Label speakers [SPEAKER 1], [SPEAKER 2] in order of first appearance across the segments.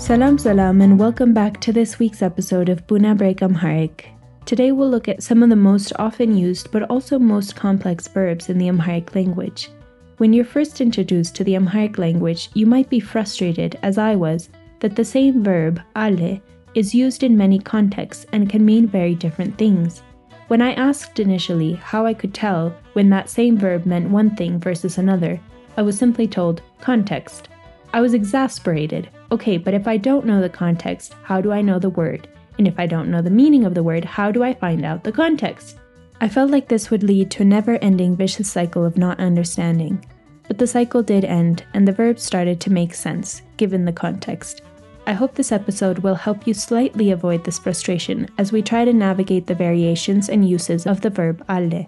[SPEAKER 1] Salam salam and welcome back to this week's episode of Buna Break Amharic. Today we'll look at some of the most often used but also most complex verbs in the Amharic language. When you're first introduced to the Amharic language, you might be frustrated, as I was, that the same verb, ale, is used in many contexts and can mean very different things. When I asked initially how I could tell when that same verb meant one thing versus another, I was simply told context. I was exasperated. Okay, but if I don't know the context, how do I know the word? And if I don't know the meaning of the word, how do I find out the context? I felt like this would lead to a never ending vicious cycle of not understanding. But the cycle did end, and the verbs started to make sense, given the context. I hope this episode will help you slightly avoid this frustration as we try to navigate the variations and uses of the verb alle.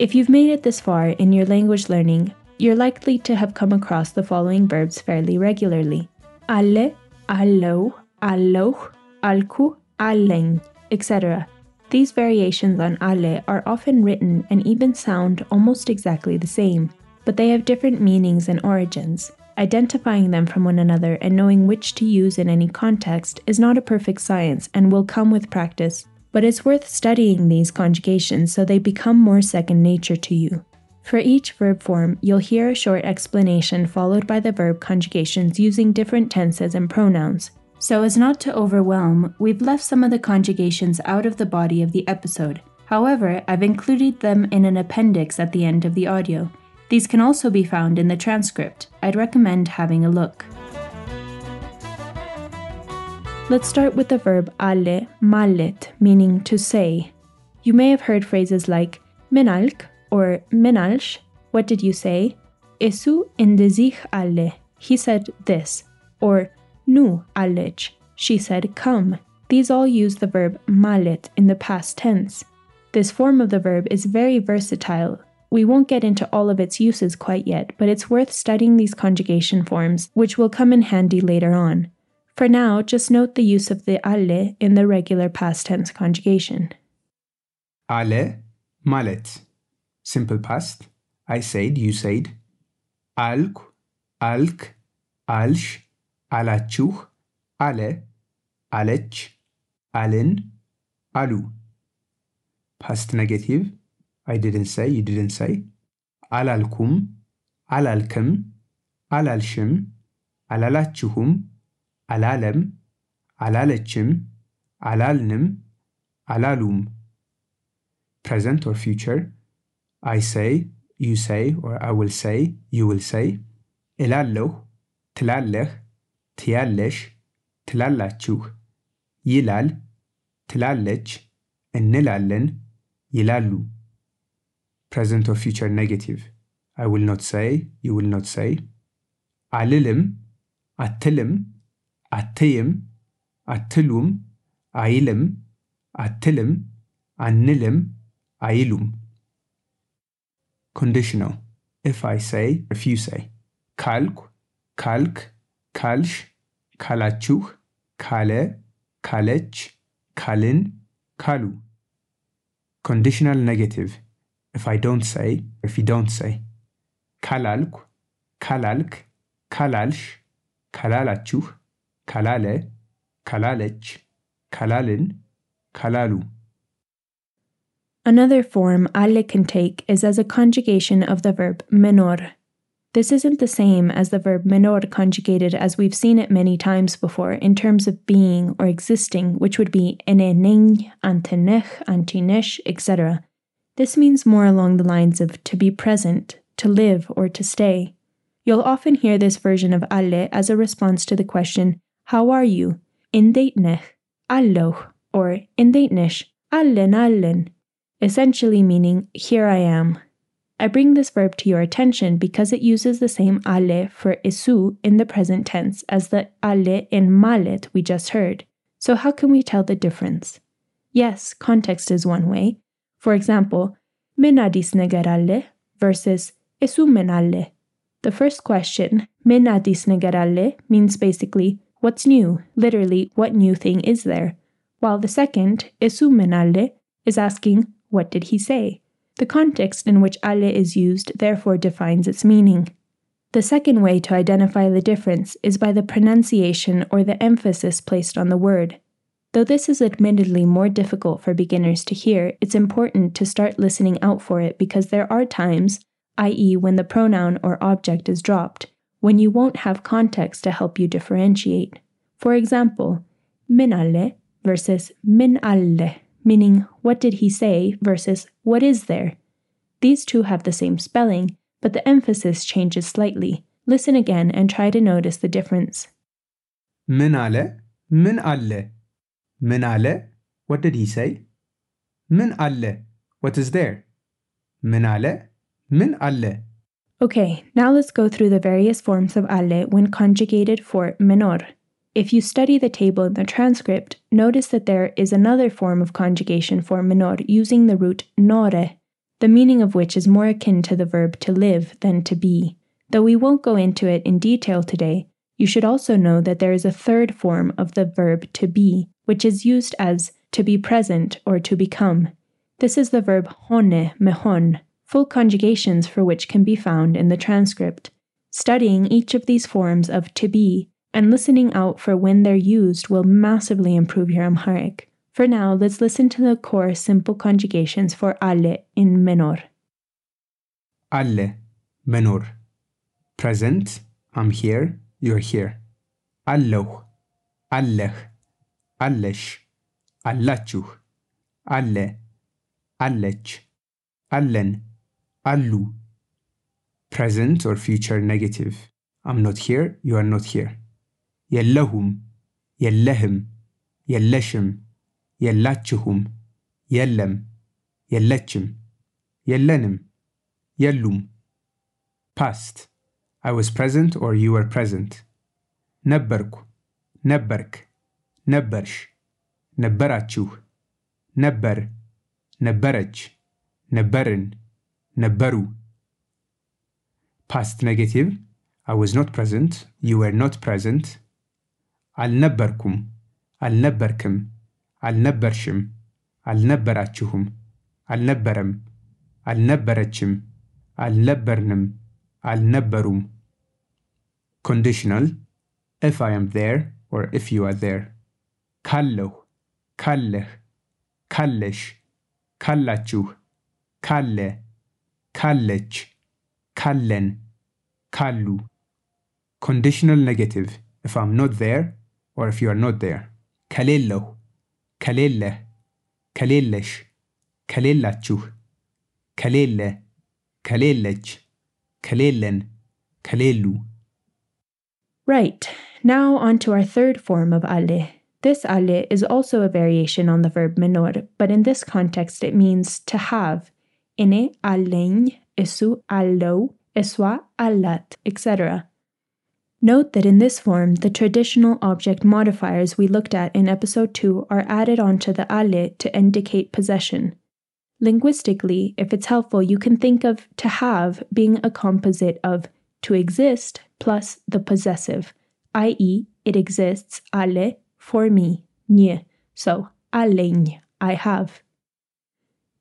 [SPEAKER 1] If you've made it this far in your language learning, you're likely to have come across the following verbs fairly regularly alle, allo, alloch, alku, allen, etc. These variations on alle are often written and even sound almost exactly the same, but they have different meanings and origins. Identifying them from one another and knowing which to use in any context is not a perfect science and will come with practice, but it's worth studying these conjugations so they become more second nature to you. For each verb form, you'll hear a short explanation followed by the verb conjugations using different tenses and pronouns. So, as not to overwhelm, we've left some of the conjugations out of the body of the episode. However, I've included them in an appendix at the end of the audio. These can also be found in the transcript. I'd recommend having a look. Let's start with the verb alle, mallet, meaning to say. You may have heard phrases like menalk, or Menalsh, what did you say? Esu indezich alle, he said this. Or Nu alech, she said come. These all use the verb malet in the past tense. This form of the verb is very versatile. We won't get into all of its uses quite yet, but it's worth studying these conjugation forms, which will come in handy later on. For now, just note the use of the alle in the regular past tense conjugation.
[SPEAKER 2] Alle, malet simple past. I said, you said. አልኩ፣ አልክ፣ አልሽ፣ አላችሁ፣ አለ፣ አለች፣ አልን፣ አሉ። Past negative. I didn't say, you didn't say. አላልኩም፣ አላልክም፣ አላልሽም፣ አላላችሁም፣ አላለም፣ አላለችም፣ አላልንም፣ አላሉም. Present or future. I say, you say, or I will say, you will say. እላለሁ፣ ትላለህ፣ ትያለሽ፣ ትላላችሁ። ይላል፣ ትላለች፣ እንላለን፣ ይላሉ። Present or future negative. I will not say, you will not say. አልልም፣ አትልም፣ አትይም፣ አትሉም፣ አይልም፣ አትልም፣ አንልም፣ አይሉም። Conditional. If I say, if you say. ካልኩ፣ ካልክ፣ ካልሽ፣ ካላችሁ፣ ካለ፣ ካለች፣ ካልን፣ ካሉ። Conditional negative. If I don't say, if you don't say. ካላልኩ፣ ካላልክ፣ ካላልሽ፣ ካላላችሁ፣ ካላለ፣ ካላለች፣ ካላልን፣ ካላሉ።
[SPEAKER 1] Another form alle can take is as a conjugation of the verb menor. This isn't the same as the verb menor conjugated as we've seen it many times before in terms of being or existing, which would be enening, antenech, antinesh, etc. This means more along the lines of to be present, to live, or to stay. You'll often hear this version of alle as a response to the question, How are you? In datenech, alloch, or in datenish, allen allen essentially meaning, Here I am. I bring this verb to your attention because it uses the same ale for isu in the present tense as the ale in malet we just heard. So, how can we tell the difference? Yes, context is one way. For example, menadis negaralle versus isu menalle. The first question, menadis negaralle, means basically, What's new? Literally, what new thing is there? While the second, isu menalle, is asking, what did he say? The context in which alle is used therefore defines its meaning. The second way to identify the difference is by the pronunciation or the emphasis placed on the word. Though this is admittedly more difficult for beginners to hear, it's important to start listening out for it because there are times, i.e., when the pronoun or object is dropped, when you won't have context to help you differentiate. For example, min alle versus min alle, meaning what did he say versus what is there. These two have the same spelling, but the emphasis changes slightly. Listen again and try to notice the difference.
[SPEAKER 2] ምን አለ? ምን አለ? ምን አለ? What did he say? ምን አለ? What is there? ምን አለ? ምን አለ?
[SPEAKER 1] Okay, now let's go through the various forms of alle when conjugated for menor. If you study the table in the transcript, notice that there is another form of conjugation for menor using the root nore, the meaning of which is more akin to the verb to live than to be. Though we won't go into it in detail today, you should also know that there is a third form of the verb to be, which is used as to be present or to become. This is the verb hone mehon, full conjugations for which can be found in the transcript. Studying each of these forms of to be and listening out for when they're used will massively improve your Amharic. For now, let's listen to the core simple conjugations for alle in menor.
[SPEAKER 2] Alle, menor. Present, I'm here, you're here. Alloh, alleh, allesh, allachu, alle, allech, allen, allu. Present or future negative. I'm not here, you are not here. የለሁም የለህም የለሽም የላችሁም የለም የለችም የለንም የሉም past I was present or you were present ነበርኩ ነበርክ ነበርሽ ነበራችሁ ነበር ነበረች ነበርን ነበሩ past negative I was not present you were not present አልነበርኩም፣ አልነበርክም፣ አልነበርሽም፣ አልነበራችሁም፣ አልነበረም፣ አልነበረችም፣ አልነበርንም፣ አልነበሩም። ኮንዲሽናል ኢፍ አይ አም ዜር ኦር ኢፍ ዩ አር ዜር። ካለሁ፣ ካለህ፣ ካለሽ፣ ካላችሁ፣ ካለ፣ ካለች፣ ካለን፣ ካሉ። ኮንዲሽናል ኔጌቲቭ ኢፍ አም ኖት ዜር or if you are not there. Kalillo, kalille, kalillish, kalillachu, kalille, kalillich, kalillin, kalillu.
[SPEAKER 1] Right, now on to our third form of alle. This alle is also a variation on the verb menor, but in this context it means to have. Ine alleng, isu allo, eswa allat, etc. Note that in this form, the traditional object modifiers we looked at in episode 2 are added onto the alle to indicate possession. Linguistically, if it's helpful, you can think of to have being a composite of to exist plus the possessive, i.e., it exists alle for me, nie. So, allein, I have.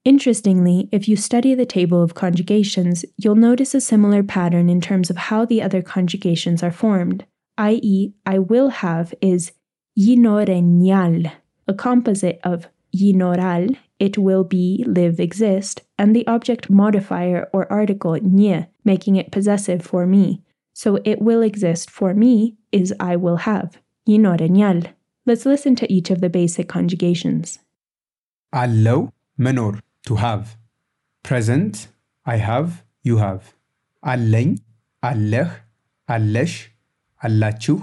[SPEAKER 1] Interestingly, if you study the table of conjugations, you'll notice a similar pattern in terms of how the other conjugations are formed, i.e., I will have is yinoreñal, a composite of yinoral, it will be, live, exist, and the object modifier or article nye, making it possessive for me. So it will exist for me is I will have, yinoreñal. Let's listen to each of the basic conjugations.
[SPEAKER 2] Allo, menor. ቱ ሃቭ ፕሬዘንት አይ ሃቭ ዩ ሃቭ አለኝ አለህ አለሽ አላችሁ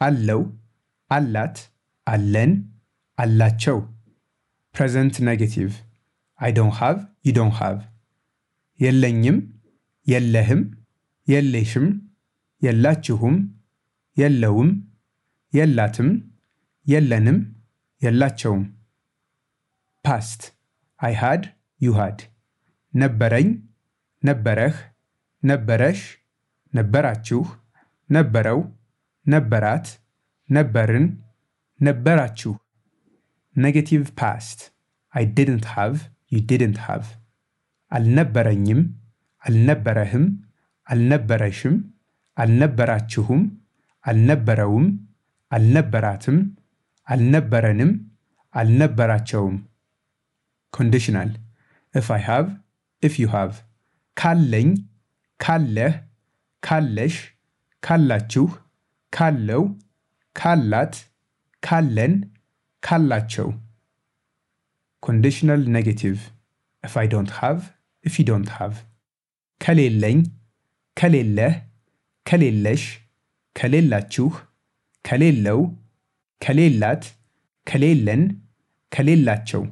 [SPEAKER 2] አለው አላት አለን አላቸው። ፕሬዘንት ኔጌቲቭ አይ ዶን ሃቭ ዩ ዶን ሃቭ የለኝም የለህም የለሽም የላችሁም የለውም የላትም የለንም የላቸውም። ፓስት አይ አይሃድ ዩሃድ ነበረኝ ነበረህ ነበረሽ ነበራችሁ ነበረው ነበራት ነበርን ነበራችሁ። ኔጌቲቭ ፓስት አይ ዲድንት ሃቭ ዩ ዲድንት ሃቭ አልነበረኝም አልነበረህም አልነበረሽም አልነበራችሁም አልነበረውም አልነበራትም አልነበረንም አልነበራቸውም። ኮንዲሽናል if I have, if you have ካለኝ፣ ካለህ፣ ካለሽ፣ ካላችሁ፣ ካለው፣ ካላት፣ ካለን፣ ካላቸው። ኮንዲሽናል ኔጌቲቭ if I don't have, if you don't have ከሌለኝ፣ ከሌለህ፣ ከሌለሽ፣ ከሌላችሁ፣ ከሌለው፣ ከሌላት፣ ከሌለን፣ ከሌላቸው።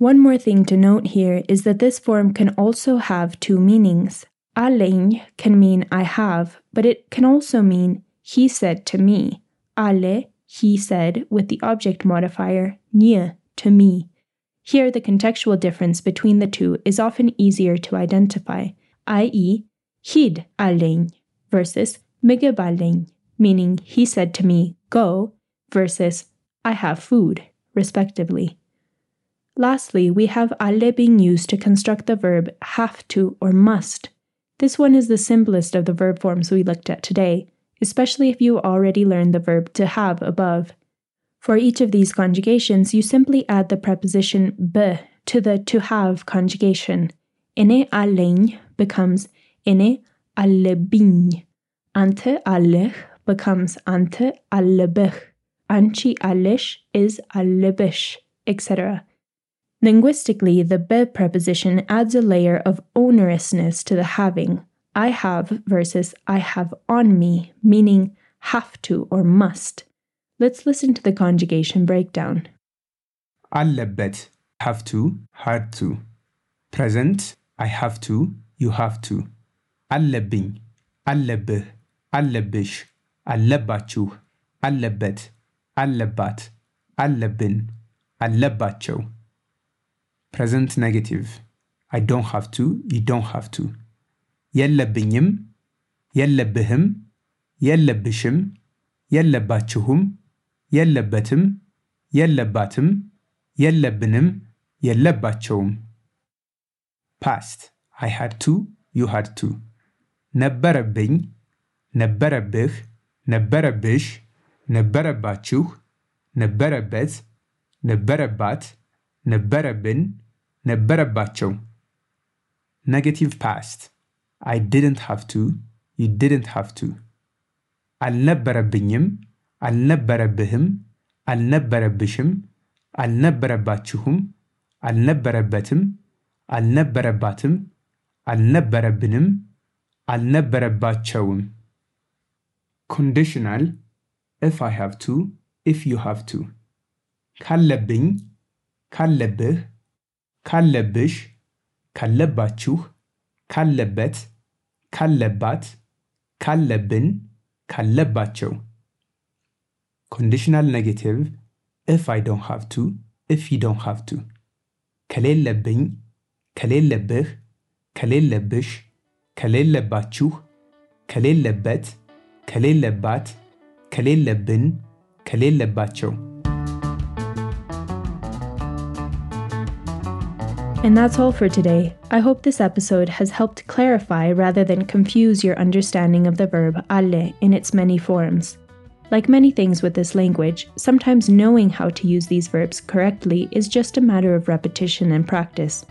[SPEAKER 1] one more thing to note here is that this form can also have two meanings. Aleng can mean I have, but it can also mean he said to me. Ale, he said, with the object modifier nye, to me. Here, the contextual difference between the two is often easier to identify, i.e., hid aleng versus migib aleng, meaning he said to me, go, versus I have food, respectively. Lastly, we have alle being used to construct the verb have to or must. This one is the simplest of the verb forms we looked at today, especially if you already learned the verb to have above. For each of these conjugations, you simply add the preposition be to the to have conjugation. Ine allein becomes ine allebin. Ante allech becomes ante allebich. Anchi allish is allebish, etc. Linguistically, the be preposition adds a layer of onerousness to the having. I have versus I have on me, meaning have to or must. Let's listen to the conjugation breakdown.
[SPEAKER 2] አለበት have to had to present I have to you have to አለብኝ አለብህ አለብሽ አለባችሁ አለበት አለባት አለብን አለባቸው ፕሬዘንት ኔጌቲቭ አይ ዶንት ሃቭ ቱ ዩ ዶንት ሃቭ ቱ የለብኝም የለብህም የለብሽም የለባችሁም የለበትም የለባትም የለብንም የለባቸውም። ፓስት አይ ሃድ ቱ ዩ ሃድ ቱ ነበረብኝ ነበረብህ ነበረብሽ ነበረባችሁ ነበረበት ነበረባት ነበረብን፣ ነበረባቸው። ኔጌቲቭ ፓስት አይ ዲድንት ሃቭ ቱ፣ ዩ ዲድንት ሃቭ ቱ። አልነበረብኝም፣ አልነበረብህም፣ አልነበረብሽም፣ አልነበረባችሁም፣ አልነበረበትም፣ አልነበረባትም፣ አልነበረብንም፣ አልነበረባቸውም። ኮንዲሽናል ኢፍ አይ ሃቭ ቱ ኢፍ ዩ ሃቭ ቱ ካለብኝ ካለብህ ካለብሽ ካለባችሁ ካለበት ካለባት ካለብን ካለባቸው። ኮንዲሽናል ኔጌቲቭ if I don't have to if you don't have to ከሌለብኝ ከሌለብህ ከሌለብሽ ከሌለባችሁ ከሌለበት ከሌለባት ከሌለብን ከሌለባቸው
[SPEAKER 1] And that's all for today. I hope this episode has helped clarify rather than confuse your understanding of the verb alle in its many forms. Like many things with this language, sometimes knowing how to use these verbs correctly is just a matter of repetition and practice.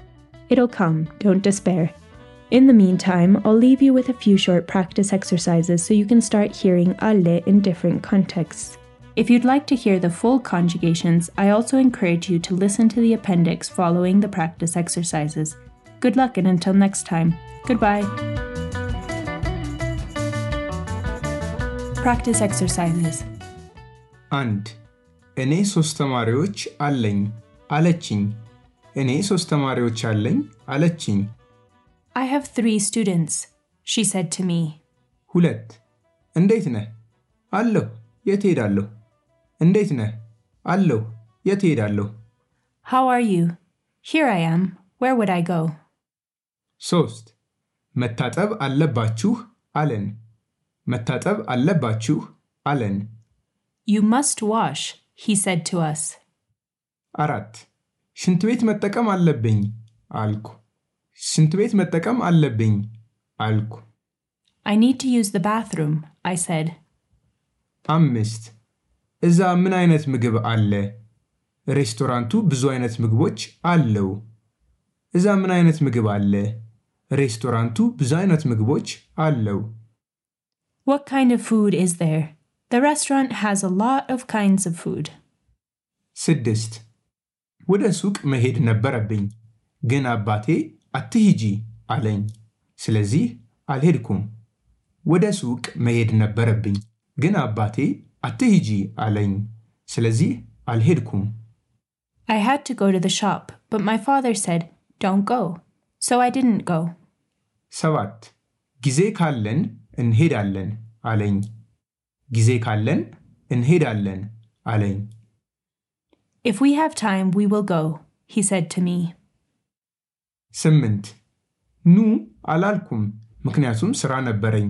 [SPEAKER 1] It'll come, don't despair. In the meantime, I'll leave you with a few short practice exercises so you can start hearing alle in different contexts. If you'd like to hear the full conjugations, I also encourage you to listen to the appendix following the practice exercises. Good luck and until next time, goodbye. Practice exercises.
[SPEAKER 2] አንድ እኔ ሶስት ተማሪዎች አለኝ አለችኝ እኔ ሶስት ተማሪዎች አለኝ አለችኝ
[SPEAKER 1] I have three students, she said to me.
[SPEAKER 2] ሁለት እንዴት ነህ አለሁ የት ሄዳለሁ እንዴት ነህ? አለሁ። የት ሄዳለሁ
[SPEAKER 1] How are you? Here I am. Where would I go?
[SPEAKER 2] ሶስት። መታጠብ አለባችሁ? አለን። መታጠብ አለባችሁ? አለን።
[SPEAKER 1] You must wash, he said to us.
[SPEAKER 2] አራት። ሽንት ቤት መጠቀም አለብኝ? አልኩ። ሽንት ቤት መጠቀም አለብኝ? አልኩ።
[SPEAKER 1] I need to use the bathroom, I said.
[SPEAKER 2] አምስት እዛ ምን አይነት ምግብ አለ? ሬስቶራንቱ ብዙ አይነት ምግቦች አለው። እዛ ምን አይነት ምግብ አለ? ሬስቶራንቱ ብዙ አይነት ምግቦች አለው።
[SPEAKER 1] What kind of food is there? The restaurant has a lot of kinds of food.
[SPEAKER 2] ስድስት ወደ ሱቅ መሄድ ነበረብኝ፣ ግን አባቴ አትሂጂ አለኝ። ስለዚህ አልሄድኩም። ወደ ሱቅ መሄድ ነበረብኝ፣ ግን አባቴ አትሂጂ አለኝ። ስለዚህ አልሄድኩም።
[SPEAKER 1] I had to go to the shop, but my father said, Don't go. So I didn't go.
[SPEAKER 2] ሰባት ጊዜ ካለን እንሄዳለን አለኝ። ጊዜ ካለን እንሄዳለን አለኝ።
[SPEAKER 1] If we have time, we will go, he said to me.
[SPEAKER 2] ስምንት ኑ አላልኩም፣ ምክንያቱም ስራ ነበረኝ።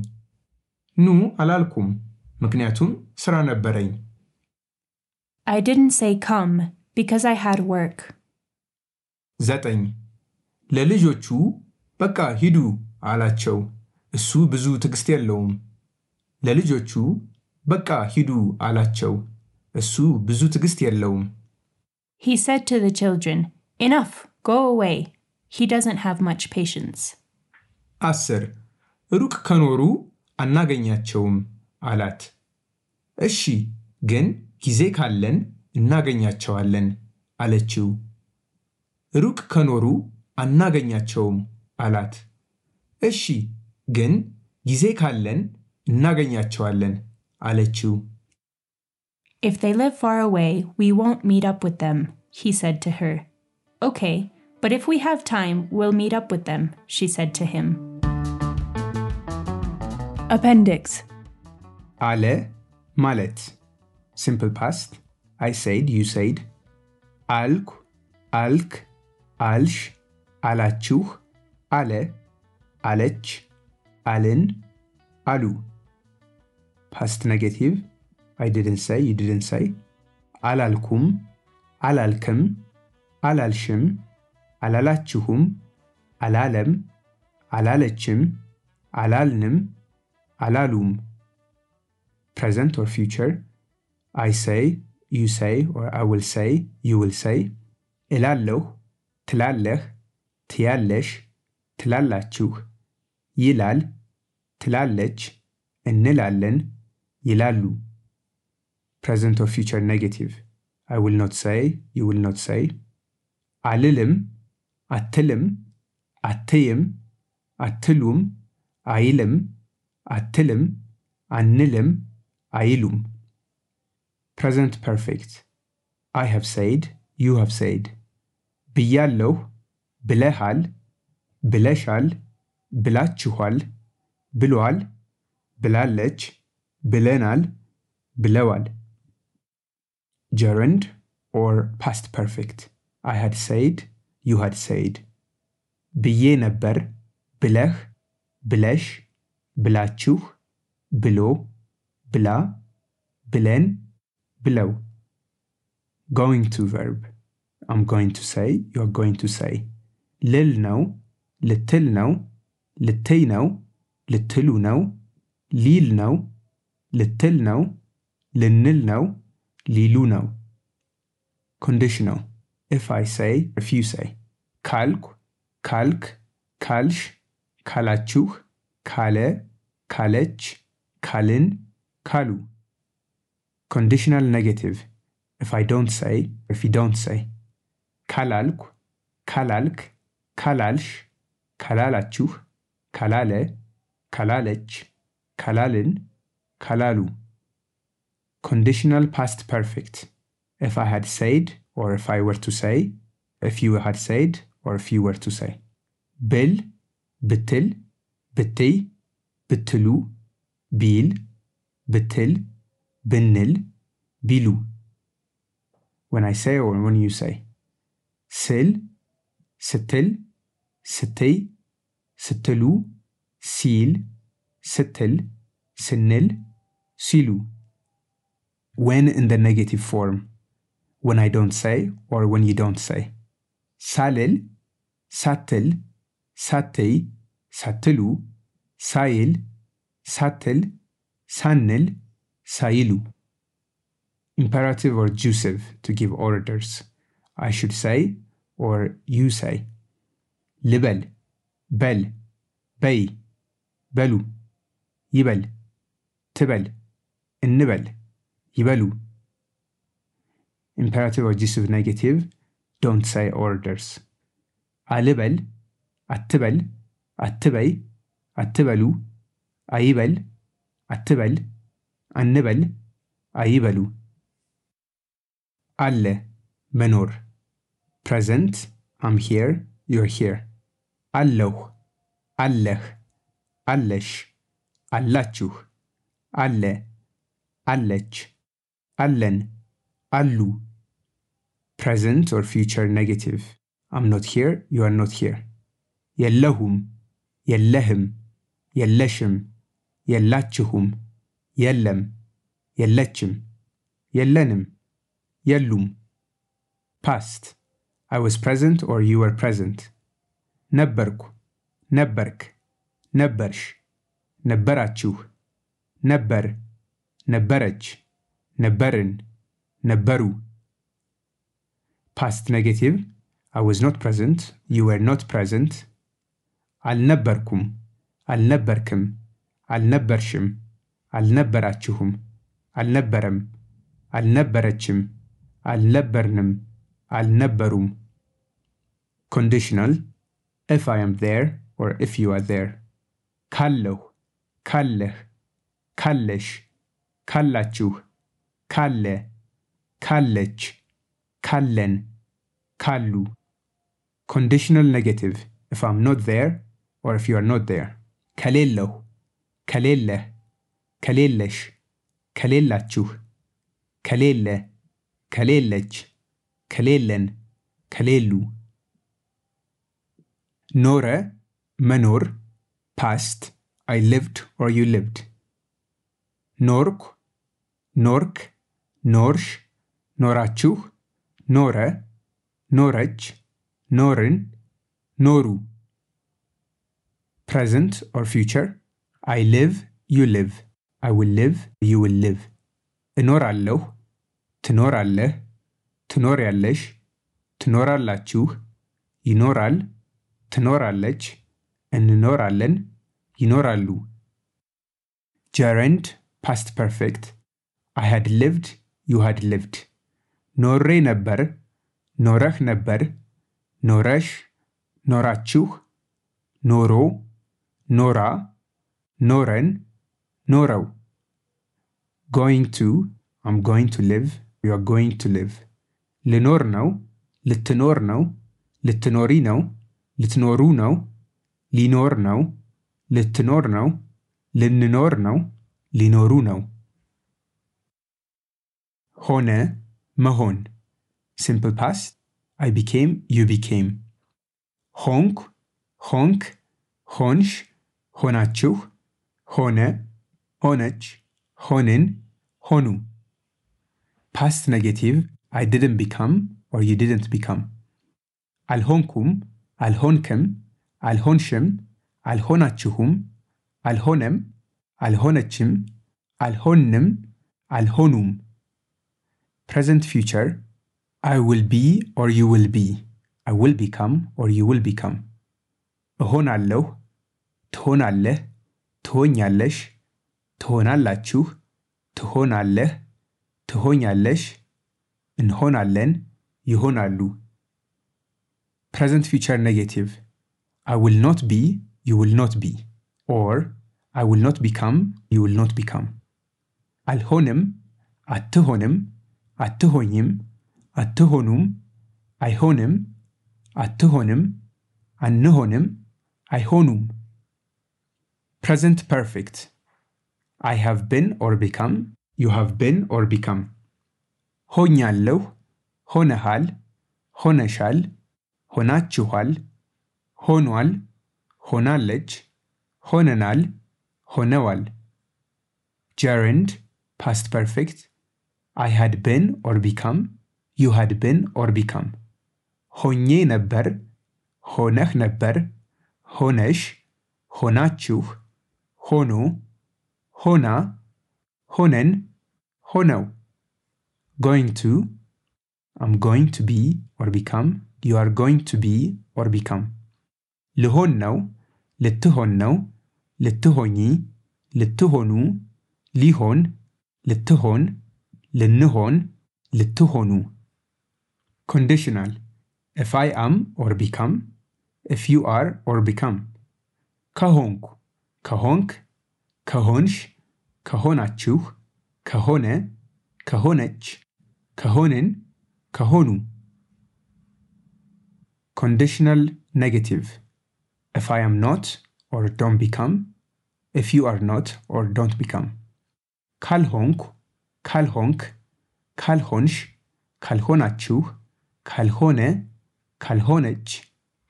[SPEAKER 2] ኑ አላልኩም፣ ምክንያቱም ስራ ነበረኝ።
[SPEAKER 1] I didn't say come because I had work.
[SPEAKER 2] ዘጠኝ ለልጆቹ በቃ ሂዱ አላቸው። እሱ ብዙ ትዕግስት የለውም። ለልጆቹ በቃ ሂዱ አላቸው። እሱ ብዙ ትዕግስት የለውም።
[SPEAKER 1] He said to the children, Enough, go away. He doesn't have much patience.
[SPEAKER 2] አስር ሩቅ ከኖሩ አናገኛቸውም አላት። እሺ ግን ጊዜ ካለን እናገኛቸዋለን አለችው። ሩቅ ከኖሩ አናገኛቸውም አላት። እሺ ግን ጊዜ ካለን እናገኛቸዋለን አለችው።
[SPEAKER 1] If they live far away, we won't meet up with them, he said to her. Okay, but if we have time, we'll meet up with them, she said to him. Appendix
[SPEAKER 2] አለ ማለት። ሲምፕል ፓስት አይ ሰይድ ዩ ሰይድ አልኩ አልክ አልሽ አላችሁ አለ አለች አልን አሉ። ፓስት ኔጌቲቭ አይ ዲድን ሰይ ዩ ዲድን ሰይ አላልኩም አላልክም አላልሽም አላላችሁም አላለም አላለችም አላልንም አላሉም present or future I say, you say, or I will say, you will say እላለሁ ትላለህ ትያለሽ ትላላችሁ ይላል ትላለች እንላለን ይላሉ present or future negative I will not say, you will not say አልልም አትልም አትይም አትሉም አይልም አትልም አንልም አይሉም present perfect I have said, you have said ብያለሁ ብለሃል ብለሻል ብላችኋል ብሏል ብላለች ብለናል ብለዋል gerund or past perfect I had said, you had said ብዬ ነበር ብለህ ብለሽ ብላችሁ ብሎ bila, bilen, below. Going to verb. I'm going to say, you're going to say. للنو now. للتينو للتلونو now. للتلنو للنلنو now. Conditional. If I say, if you say. Kalk, kalk, kalsh, kalachuk, kale, kalech, kalin, ካሉ conditional negative if I don't say if you don't say ካላልኩ ካላልክ ካላልሽ ካላላችሁ ካላለ ካላለች ካላልን ካላሉ conditional past perfect if I had said or if I were to say if you had said or if you were to say ብል ብትል ብትይ ብትሉ ቢል betil, Benel, bilu. When I say or when you say. Sil, setil, setei, setelu, sil, setil, Senel, silu. When in the negative form. When I don't say or when you don't say. Salil, satil, satei, satilu, sail, satil, san nel, sailu. Imperative or jusive to give orders. I should say or you say. Libel, bel, bey, belu, yibel, tibel, innibel, yibelu. Imperative or jusive negative, don't say orders. Alibel, attibel, attibey, attibelu, ayibel, አትበል አንበል አይበሉ አለ መኖር present I'm here you're here አለሁ አለህ አለሽ አላችሁ አለ አለች አለን አሉ present or future negative I'm not here you are not here የለሁም የለህም የለሽም የላችሁም የለም የለችም የለንም የሉም past I was present or you were present ነበርኩ ነበርክ ነበርሽ ነበራችሁ ነበር ነበረች ነበርን ነበሩ past negative I was not present you were not present አልነበርኩም አልነበርክም አልነበርሽም፣ አልነበራችሁም፣ አልነበረም፣ አልነበረችም፣ አልነበርንም፣ አልነበሩም። ኮንዲሽናል ኢፍ አይ አም ዜር ኦር ኢፍ ዩ አር ዜር። ካለሁ፣ ካለህ፣ ካለሽ፣ ካላችሁ፣ ካለ፣ ካለች፣ ካለን፣ ካሉ። ኮንዲሽናል ኔጌቲቭ ኢፍ አም ኖት ዜር ኦር ኢፍ ዩ አር ኖት ዜር። ከሌለሁ ከሌለህ ከሌለሽ ከሌላችሁ ከሌለ ከሌለች ከሌለን ከሌሉ ኖረ መኖር past I lived or you lived ኖርኩ ኖርክ ኖርሽ ኖራችሁ ኖረ ኖረች ኖርን ኖሩ present or future I live you live I will live you will live እኖራለሁ ትኖራለህ ትኖሪያለሽ ትኖራላችሁ ይኖራል ትኖራለች እንኖራለን ይኖራሉ gerund past perfect I had lived you had lived ኖሬ ነበር ኖረህ ነበር ኖረሽ ኖራችሁ ኖሮ ኖራ ኖረን ኖረው going to I'm going to live you are going to live ልኖር ነው ልትኖር ነው ልትኖሪ ነው ልትኖሩ ነው ሊኖር ነው ልትኖር ነው ልንኖር ነው ሊኖሩ ነው ሆነ መሆን simple past I became you became ሆንኩ ሆንክ ሆንሽ ሆናችሁ hone, honech, honin, honu. Past negative, I didn't become or you didn't become. Alhonkum, alhonkem, alhonshem, alhonachuhum, alhonem, alhonachim, alhonnem, alhonum. Present future, I will be or you will be. I will become or you will become. هون علو تهون عليه ትሆኛለሽ፣ ትሆናላችሁ፣ ትሆናለህ፣ ትሆኛለሽ፣ እንሆናለን፣ ይሆናሉ። ፕሬዘንት ፊውቸር ኔጌቲቭ። አይ ዊል ኖት ቢ ዩ ዊል ኖት ቢ ኦር አይ ዊል ኖት ቢካም ዩ ዊል ኖት ቢካም። አልሆንም፣ አትሆንም፣ አትሆኝም፣ አትሆኑም፣ አይሆንም፣ አትሆንም፣ አንሆንም፣ አይሆኑም። ፕሬዘንት ፐርፌክት አይ ሃቭ ብን ኦር ቢካም ዩ ሃቭ ብን ኦር ቢካም ሆኛለሁ ሆነሃል ሆነሻል ሆናችኋል ሆኗል ሆናለች ሆነናል ሆነዋል። ጀረንድ ፓስት ፐርፌክት አይ ሃድ ብን ኦር ቢካም ዩ ሃድ ብን ኦር ቢካም ሆኜ ነበር ሆነህ ነበር ሆነሽ ሆናችሁ። Hono, Hona, Honen, Hono. Going to, I'm going to be or become, you are going to be or become. لهنو, لتهنو, لتهني, لتهنو, لهن, لتهن, لنهن, لتهنو. Conditional. If I am or become, if you are or become. كهونكو ከሆንክ ከሆንሽ ከሆናችሁ ከሆነ ከሆነች ከሆንን ከሆኑ conditional negative if I am not or don't become if you are not or don't become ካልሆንኩ ካልሆንክ ካልሆንሽ ካልሆናችሁ ካልሆነ ካልሆነች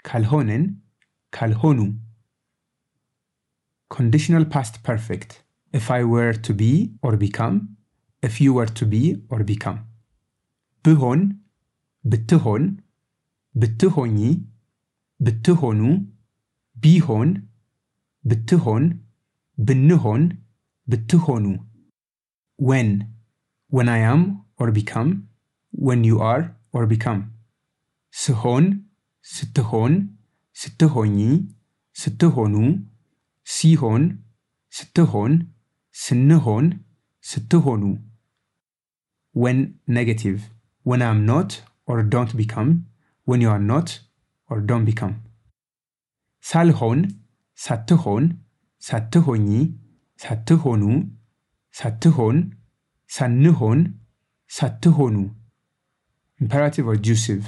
[SPEAKER 2] ካልሆንን ካልሆኑ Conditional past perfect. If I were to be or become. If you were to be or become. بهن بتهن بتهني بتهنوا bihon, بتهن بنهن بتهنوا when when I am or become when you are or become sehon, ستهون ستهني ستهنوا ሲሆን ስትሆን ስንሆን ስትሆኑ when negative when I'm not or don't become when you are not or don't become ሳልሆን ሳትሆን ሳትሆኚ ሳትሆኑ ሳትሆን ሳንሆን ሳትሆኑ imperative or jussive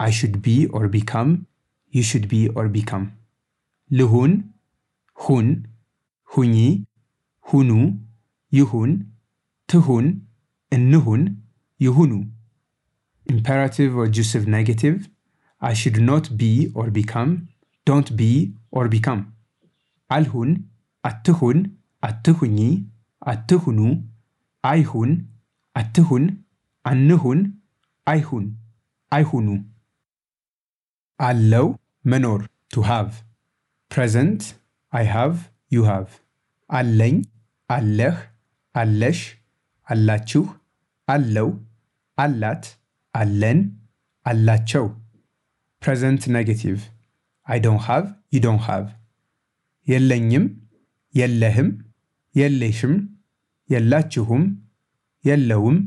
[SPEAKER 2] I should be or become you should be or become ልሁን hun, huni, hunu, yuhun, tuhun, and nuhun, yuhunu. Imperative or jussive negative, I should not be or become, don't be or become. Alhun, attuhun, atuhuni, attuhunu, aihun, attuhun, annuhun, aihun, aihunu. Allow, menor to have. Present, አይ ሃቭ ዩ ሃቭ፣ አለኝ፣ አለህ፣ አለሽ፣ አላችሁ፣ አለው፣ አላት፣ አለን፣ አላቸው። ፕሬዘንት ኔጌቲቭ አይ ዶንት ሃቭ ዩ ዶንት ሃቭ፣ የለኝም፣ የለህም፣ የለሽም፣ የላችሁም፣ የለውም፣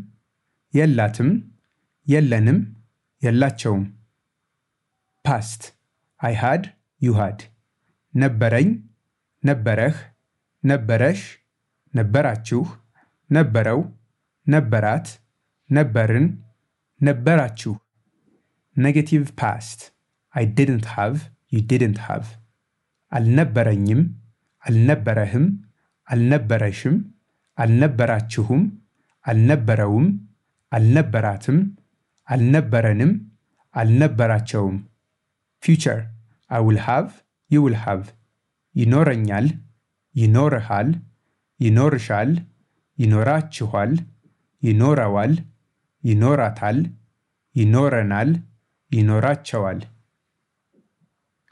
[SPEAKER 2] የላትም፣ የለንም፣ የላቸውም። ፓስት አይ ሃድ ዩ ሃድ ነበረኝ ነበረህ፣ ነበረሽ፣ ነበራችሁ፣ ነበረው፣ ነበራት፣ ነበርን፣ ነበራችሁ። ኔጌቲቭ ፓስት አይ ዲድንት ሃቭ፣ ዩ ዲድንት ሃቭ። አልነበረኝም፣ አልነበረህም፣ አልነበረሽም፣ አልነበራችሁም፣ አልነበረውም፣ አልነበራትም፣ አልነበረንም፣ አልነበራቸውም። ፊውቸር አይ ውል ሃቭ፣ ዩ ውል ሃቭ ይኖረኛል፣ ይኖርሃል፣ ይኖርሻል፣ ይኖራችኋል፣ ይኖረዋል፣ ይኖራታል፣ ይኖረናል፣ ይኖራቸዋል።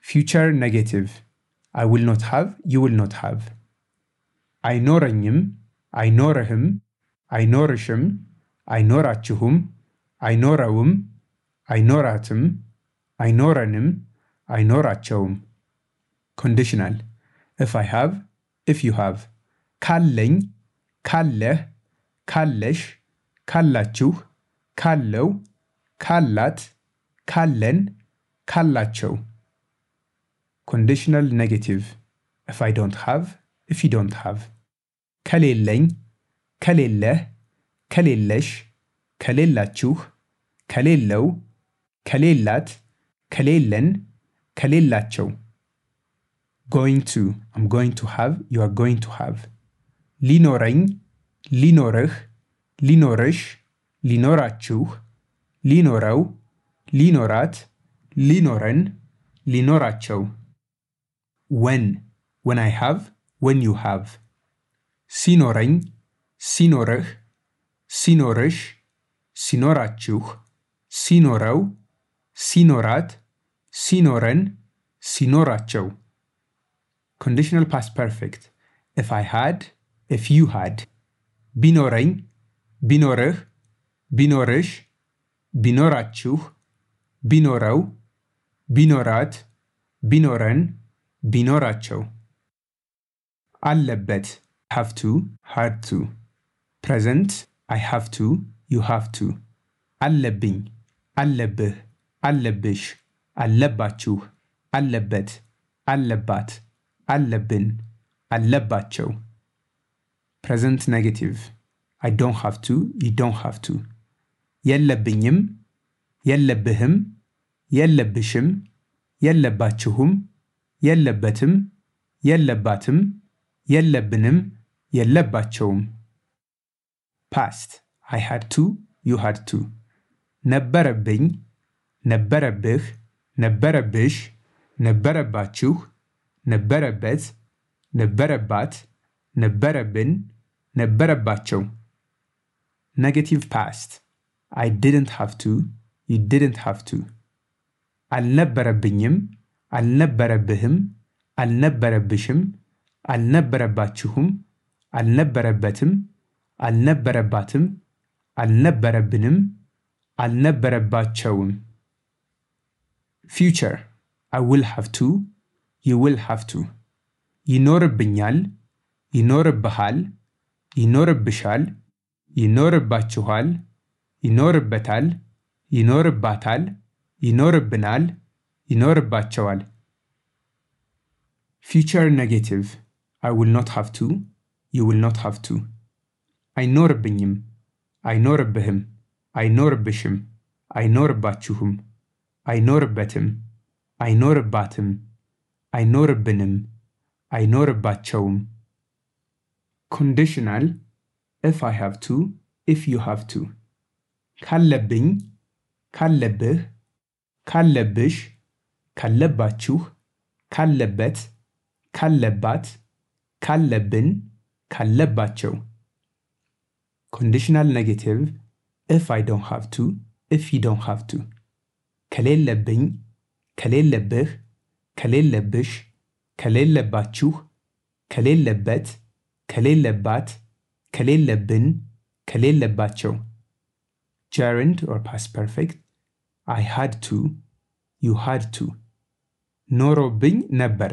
[SPEAKER 2] ፊውቸር ኔጌቲቭ አይ ዊል ኖት ሃቭ፣ ዩ ዊል ኖት ሃቭ። አይኖረኝም፣ አይኖርህም፣ አይኖርሽም፣ አይኖራችሁም፣ አይኖረውም፣ አይኖራትም፣ አይኖረንም፣ አይኖራቸውም። ኮንዲሽናል if I have if you have ካለኝ ካለህ ካለሽ ካላችሁ ካለው ካላት ካለን ካላቸው conditional negative if I don't have if you don't have ከሌለኝ ከሌለህ ከሌለሽ ከሌላችሁ ከሌለው ከሌላት ከሌለን ከሌላቸው going to, I'm going to have, you are going to have. Linoreng, linorich, linorish, linorachu, linorau, linorat, linoren, linoracho. When, when I have, when you have. Sinoring, sinorich, sinorish, sinorachuch, sinorau, sinorat, sinoren, sinoracho. Conditional past perfect. If I had, if you had. Binorein, binoreh, binoresh, binorachu, binorau, binorat, binoren, binoracho. Allebet, have to, had to. Present, I have to, you have to. Allebin, allebih, allebish, allebachu, allebet, allebat. አለብን፣ አለባቸው። ፕሬዘንት ኔጌቲቭ አይ ዶንት ሃቭ ቱ፣ ዩ ዶንት ሃቭ ቱ። የለብኝም፣ የለብህም፣ የለብሽም፣ የለባችሁም፣ የለበትም፣ የለባትም፣ የለብንም፣ የለባቸውም። ፓስት አይ ሃድ ቱ፣ ዩ ሃድ ቱ። ነበረብኝ፣ ነበረብህ፣ ነበረብሽ፣ ነበረባችሁ ነበረበት ነበረባት ነበረብን ነበረባቸው negative past I didn't have to you didn't have to አልነበረብኝም አልነበረብህም አልነበረብሽም አልነበረባችሁም አልነበረበትም አልነበረባትም አልነበረብንም አልነበረባቸውም future I will have to you will have to. ይኖርብኛል ይኖርብሃል ይኖርብሻል ይኖርባችኋል ይኖርበታል ይኖርባታል ይኖርብናል ይኖርባቸዋል። Future negative. I will not have to. You will not have to. አይኖርብኝም አይኖርብህም አይኖርብሽም አይኖርባችሁም አይኖርበትም አይኖርባትም አይኖርብንም አይኖርባቸውም conditional if I have to if you have to ካለብኝ ካለብህ ካለብሽ ካለባችሁ ካለበት ካለባት ካለብን ካለባቸው conditional negative if I don't have to if you don't have to ከሌለብኝ ከሌለብህ ከሌለብሽ ከሌለባችሁ ከሌለበት ከሌለባት ከሌለብን ከሌለባቸው። Gerund or past perfect? I had to. You had to. ኖሮብኝ ነበር።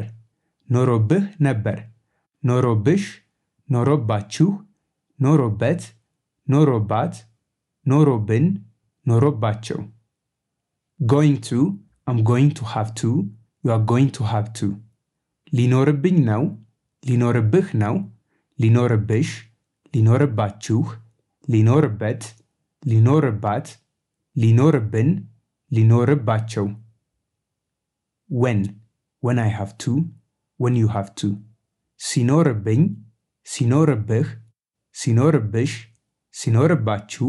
[SPEAKER 2] ኖሮብህ ነበር። ኖሮብሽ ኖሮባችሁ ኖሮበት ኖሮባት ኖሮብን ኖሮባቸው። Going to? I'm going to have to you are going to have to ሊኖርብኝ ነው ሊኖርብህ ነው ሊኖርብሽ ሊኖርባችሁ ሊኖርበት ሊኖርባት ሊኖርብን ሊኖርባቸው when when I have to when you have to ሲኖርብኝ ሲኖርብህ ሲኖርብሽ ሲኖርባችሁ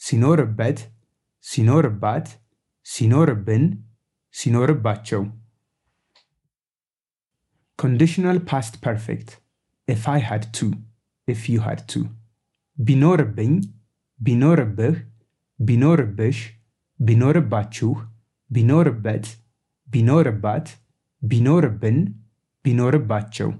[SPEAKER 2] ሲኖርበት ሲኖርባት ሲኖርብን ሲኖርባቸው conditional past perfect if I had to if you had to ቢኖርብኝ ቢኖርብህ ቢኖርብሽ ቢኖርባችሁ ቢኖርበት ቢኖርባት ቢኖርብን ቢኖርባቸው